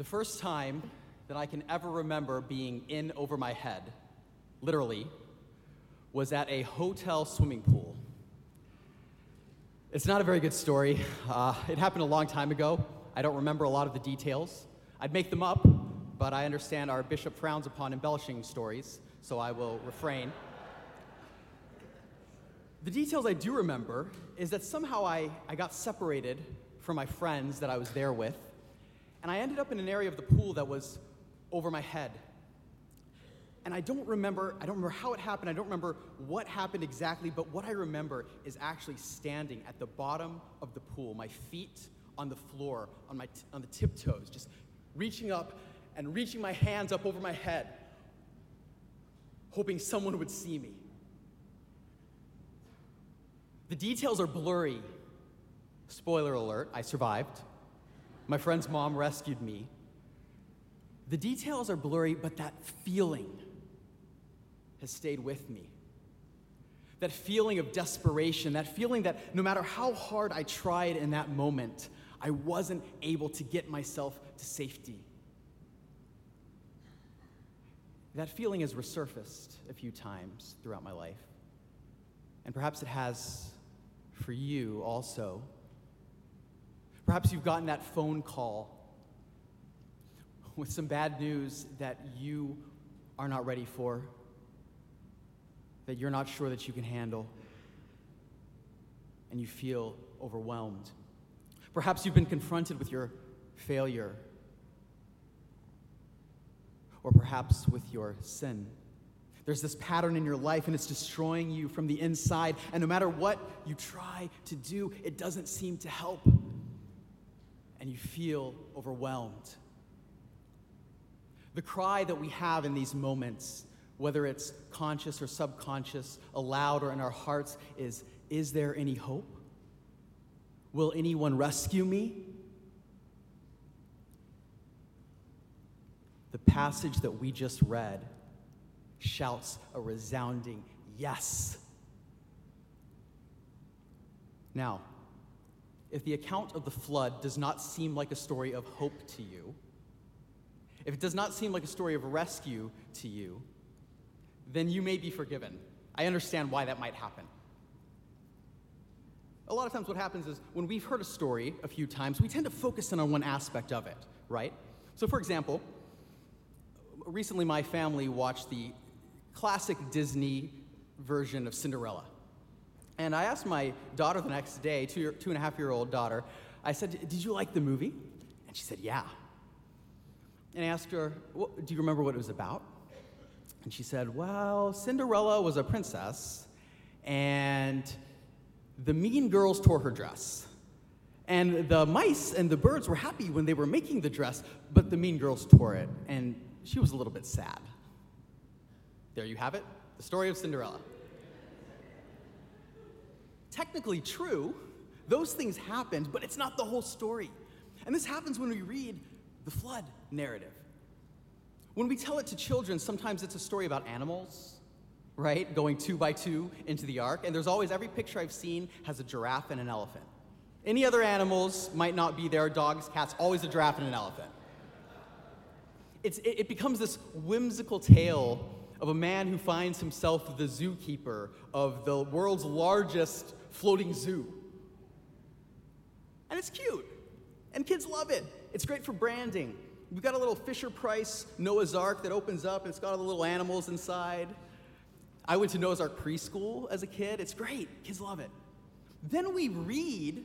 The first time that I can ever remember being in over my head, literally, was at a hotel swimming pool. It's not a very good story. Uh, it happened a long time ago. I don't remember a lot of the details. I'd make them up, but I understand our bishop frowns upon embellishing stories, so I will refrain. The details I do remember is that somehow I, I got separated from my friends that I was there with, and I ended up in an area of the pool that was over my head. And I don't remember, I don't remember how it happened, I don't remember what happened exactly, but what I remember is actually standing at the bottom of the pool, my feet on the floor, on, my t- on the tiptoes, just reaching up and reaching my hands up over my head, hoping someone would see me. The details are blurry. Spoiler alert, I survived. My friend's mom rescued me. The details are blurry, but that feeling has stayed with me. That feeling of desperation, that feeling that no matter how hard I tried in that moment, I wasn't able to get myself to safety. That feeling has resurfaced a few times throughout my life. And perhaps it has for you also. Perhaps you've gotten that phone call with some bad news that you are not ready for, that you're not sure that you can handle, and you feel overwhelmed. Perhaps you've been confronted with your failure, or perhaps with your sin. There's this pattern in your life and it's destroying you from the inside. And no matter what you try to do, it doesn't seem to help. And you feel overwhelmed. The cry that we have in these moments, whether it's conscious or subconscious, aloud or in our hearts, is Is there any hope? Will anyone rescue me? The passage that we just read shouts a resounding yes. Now, if the account of the flood does not seem like a story of hope to you, if it does not seem like a story of rescue to you, then you may be forgiven. I understand why that might happen. A lot of times, what happens is when we've heard a story a few times, we tend to focus in on one aspect of it, right? So, for example, recently my family watched the classic Disney version of Cinderella. And I asked my daughter the next day, two, two and a half year old daughter, I said, Did you like the movie? And she said, Yeah. And I asked her, well, Do you remember what it was about? And she said, Well, Cinderella was a princess, and the mean girls tore her dress. And the mice and the birds were happy when they were making the dress, but the mean girls tore it, and she was a little bit sad. There you have it the story of Cinderella. Technically true, those things happened, but it's not the whole story. And this happens when we read the flood narrative. When we tell it to children, sometimes it's a story about animals, right? Going two by two into the ark. And there's always, every picture I've seen has a giraffe and an elephant. Any other animals might not be there dogs, cats, always a giraffe and an elephant. It's, it, it becomes this whimsical tale of a man who finds himself the zookeeper of the world's largest floating zoo. And it's cute, and kids love it. It's great for branding. We've got a little Fisher Price Noah's Ark that opens up, and it's got all the little animals inside. I went to Noah's Ark preschool as a kid. It's great, kids love it. Then we read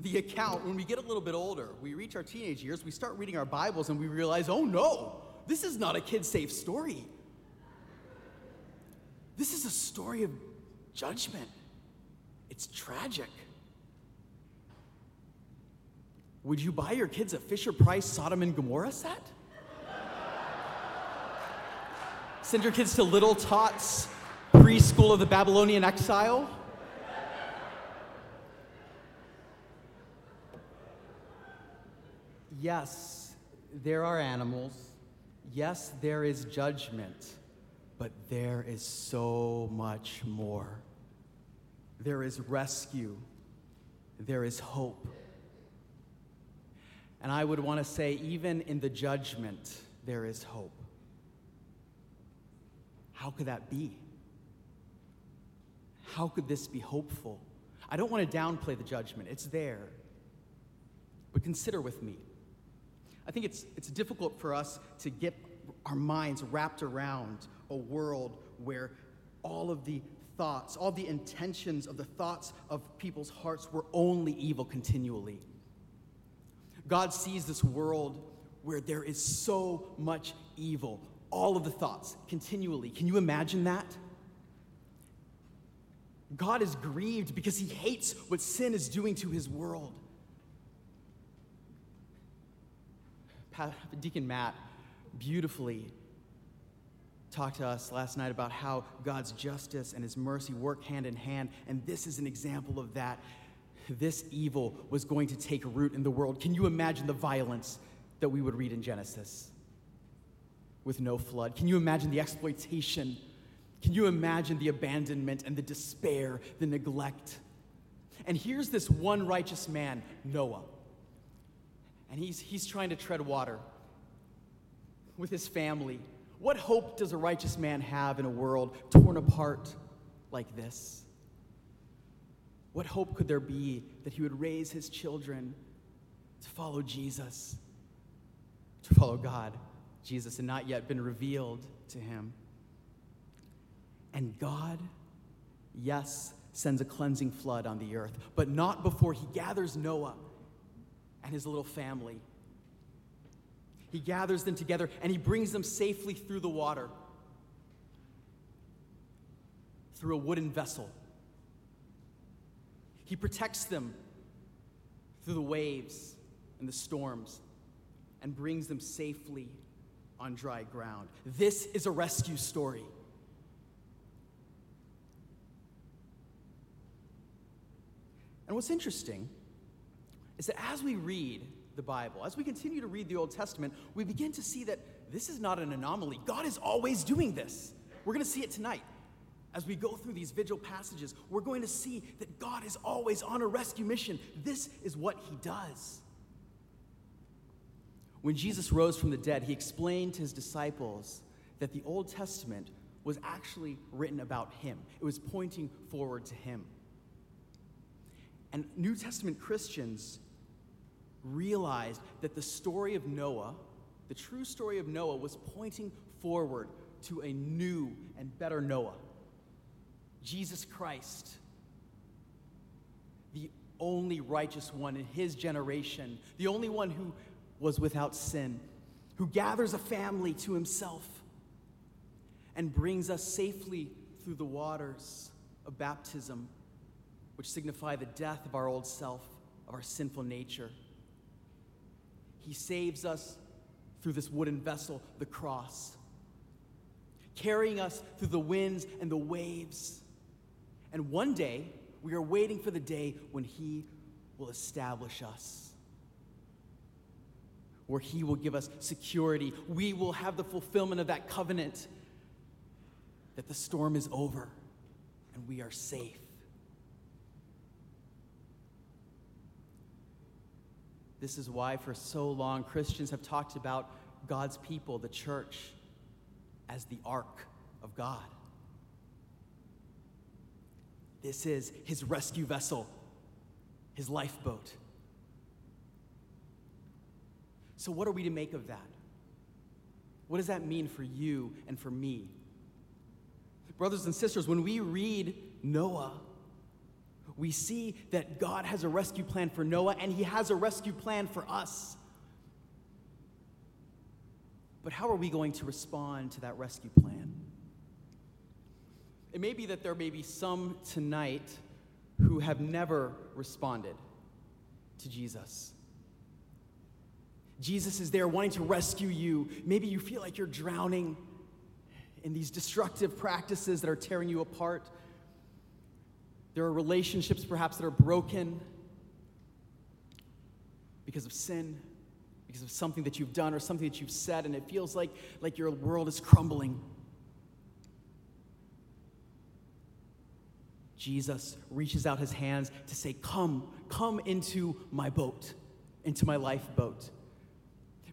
the account when we get a little bit older. We reach our teenage years, we start reading our Bibles, and we realize, oh no, this is not a kid safe story. This is a story of judgment. It's tragic. Would you buy your kids a Fisher Price Sodom and Gomorrah set? Send your kids to Little Tots preschool of the Babylonian exile? Yes, there are animals. Yes, there is judgment. But there is so much more. There is rescue. There is hope. And I would want to say, even in the judgment, there is hope. How could that be? How could this be hopeful? I don't want to downplay the judgment, it's there. But consider with me. I think it's, it's difficult for us to get our minds wrapped around a world where all of the thoughts, all the intentions of the thoughts of people's hearts were only evil continually. God sees this world where there is so much evil, all of the thoughts continually. Can you imagine that? God is grieved because he hates what sin is doing to his world. Deacon Matt beautifully talked to us last night about how God's justice and his mercy work hand in hand, and this is an example of that. This evil was going to take root in the world. Can you imagine the violence that we would read in Genesis with no flood? Can you imagine the exploitation? Can you imagine the abandonment and the despair, the neglect? And here's this one righteous man, Noah. And he's, he's trying to tread water with his family. What hope does a righteous man have in a world torn apart like this? What hope could there be that he would raise his children to follow Jesus, to follow God? Jesus had not yet been revealed to him. And God, yes, sends a cleansing flood on the earth, but not before he gathers Noah and his little family he gathers them together and he brings them safely through the water, through a wooden vessel. He protects them through the waves and the storms and brings them safely on dry ground. This is a rescue story. And what's interesting is that as we read the Bible, as we continue to read the Old Testament, we begin to see that this is not an anomaly. God is always doing this. We're going to see it tonight. As we go through these vigil passages, we're going to see that God is always on a rescue mission. This is what he does. When Jesus rose from the dead, he explained to his disciples that the Old Testament was actually written about him, it was pointing forward to him. And New Testament Christians realized that the story of Noah, the true story of Noah, was pointing forward to a new and better Noah. Jesus Christ, the only righteous one in his generation, the only one who was without sin, who gathers a family to himself and brings us safely through the waters of baptism, which signify the death of our old self, of our sinful nature. He saves us through this wooden vessel, the cross, carrying us through the winds and the waves. And one day, we are waiting for the day when He will establish us, where He will give us security. We will have the fulfillment of that covenant that the storm is over and we are safe. This is why, for so long, Christians have talked about God's people, the church, as the ark of God. This is his rescue vessel, his lifeboat. So, what are we to make of that? What does that mean for you and for me? Brothers and sisters, when we read Noah, we see that God has a rescue plan for Noah and he has a rescue plan for us. But how are we going to respond to that rescue plan? It may be that there may be some tonight who have never responded to Jesus. Jesus is there wanting to rescue you. Maybe you feel like you're drowning in these destructive practices that are tearing you apart. There are relationships perhaps that are broken because of sin, because of something that you've done or something that you've said, and it feels like, like your world is crumbling. Jesus reaches out his hands to say, Come, come into my boat, into my lifeboat.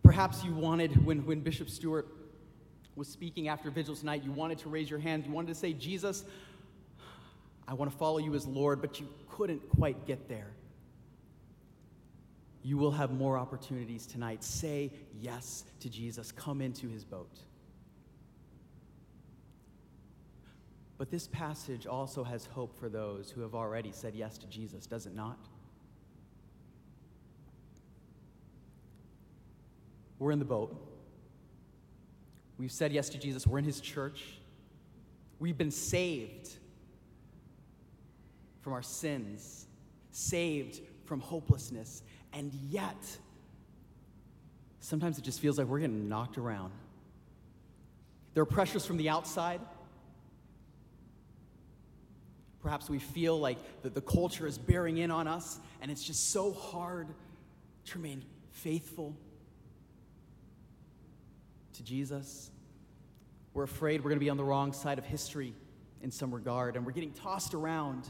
Perhaps you wanted, when, when Bishop Stewart was speaking after Vigil tonight, you wanted to raise your hand. You wanted to say, Jesus, I want to follow you as Lord, but you couldn't quite get there. You will have more opportunities tonight. Say yes to Jesus. Come into his boat. But this passage also has hope for those who have already said yes to Jesus, does it not? We're in the boat. We've said yes to Jesus. We're in his church. We've been saved from our sins, saved from hopelessness, and yet, sometimes it just feels like we're getting knocked around. There are pressures from the outside. Perhaps we feel like the, the culture is bearing in on us, and it's just so hard to remain faithful to Jesus. We're afraid we're going to be on the wrong side of history in some regard, and we're getting tossed around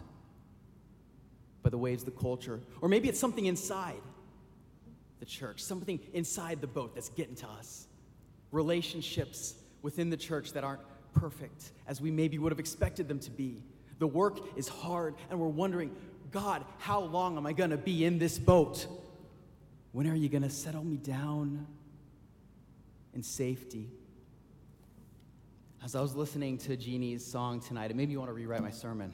by the waves of the culture. Or maybe it's something inside the church, something inside the boat that's getting to us. Relationships within the church that aren't perfect as we maybe would have expected them to be. The work is hard, and we're wondering, God, how long am I going to be in this boat? When are you going to settle me down in safety? As I was listening to Jeannie's song tonight, it made me want to rewrite my sermon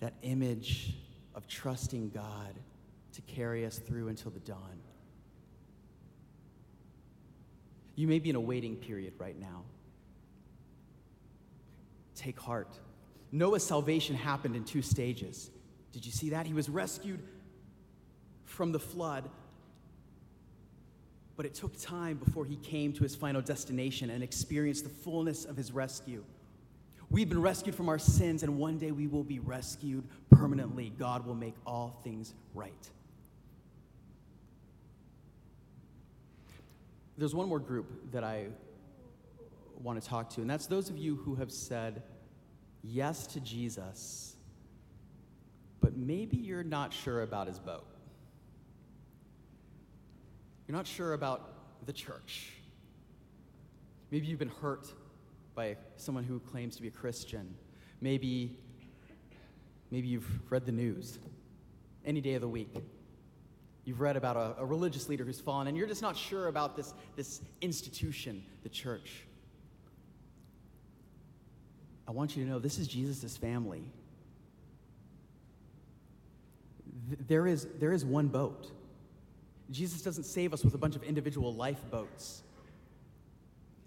that image of trusting God to carry us through until the dawn. You may be in a waiting period right now. Take heart. Noah's salvation happened in two stages. Did you see that? He was rescued from the flood, but it took time before he came to his final destination and experienced the fullness of his rescue. We've been rescued from our sins, and one day we will be rescued permanently. God will make all things right. There's one more group that I want to talk to, and that's those of you who have said yes to Jesus, but maybe you're not sure about his boat. You're not sure about the church. Maybe you've been hurt by someone who claims to be a Christian. Maybe, maybe you've read the news any day of the week. You've read about a, a religious leader who's fallen, and you're just not sure about this, this institution, the church. I want you to know this is Jesus' family. There is, there is one boat. Jesus doesn't save us with a bunch of individual lifeboats.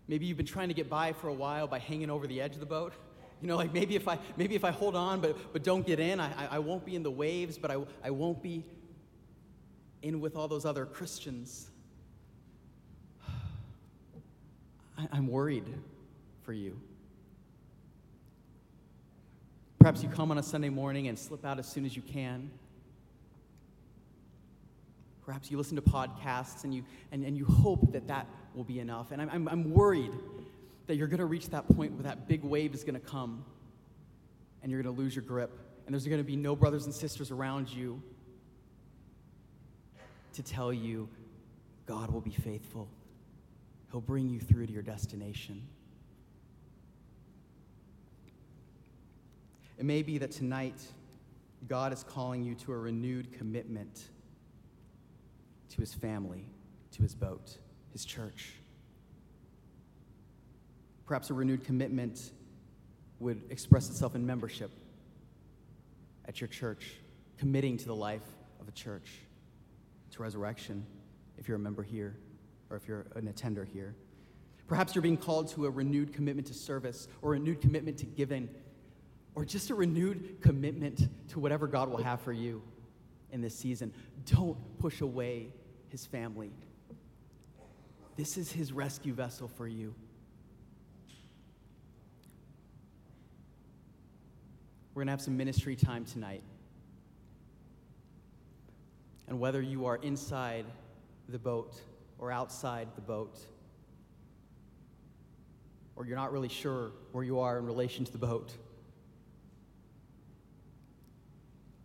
Maybe you've been trying to get by for a while by hanging over the edge of the boat. You know, like maybe if I, maybe if I hold on but, but don't get in, I, I won't be in the waves, but I, I won't be in with all those other Christians. I, I'm worried for you. Perhaps you come on a Sunday morning and slip out as soon as you can. Perhaps you listen to podcasts and you, and, and you hope that that will be enough. And I'm, I'm, I'm worried that you're going to reach that point where that big wave is going to come and you're going to lose your grip. And there's going to be no brothers and sisters around you to tell you God will be faithful. He'll bring you through to your destination. It may be that tonight God is calling you to a renewed commitment to his family, to his boat, his church. Perhaps a renewed commitment would express itself in membership at your church, committing to the life of a church, to resurrection, if you're a member here or if you're an attender here. Perhaps you're being called to a renewed commitment to service or a renewed commitment to giving or just a renewed commitment to whatever God will have for you in this season. Don't push away his family. This is his rescue vessel for you. We're going to have some ministry time tonight. And whether you are inside the boat or outside the boat, or you're not really sure where you are in relation to the boat,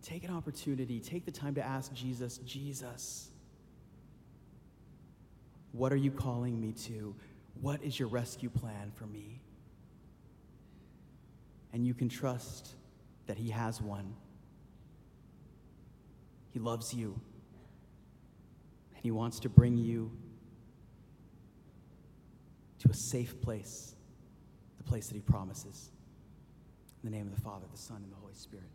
take an opportunity, take the time to ask Jesus, Jesus, What are you calling me to? What is your rescue plan for me? And you can trust that He has one. He loves you, and He wants to bring you to a safe place, the place that He promises. In the name of the Father, the Son, and the Holy Spirit.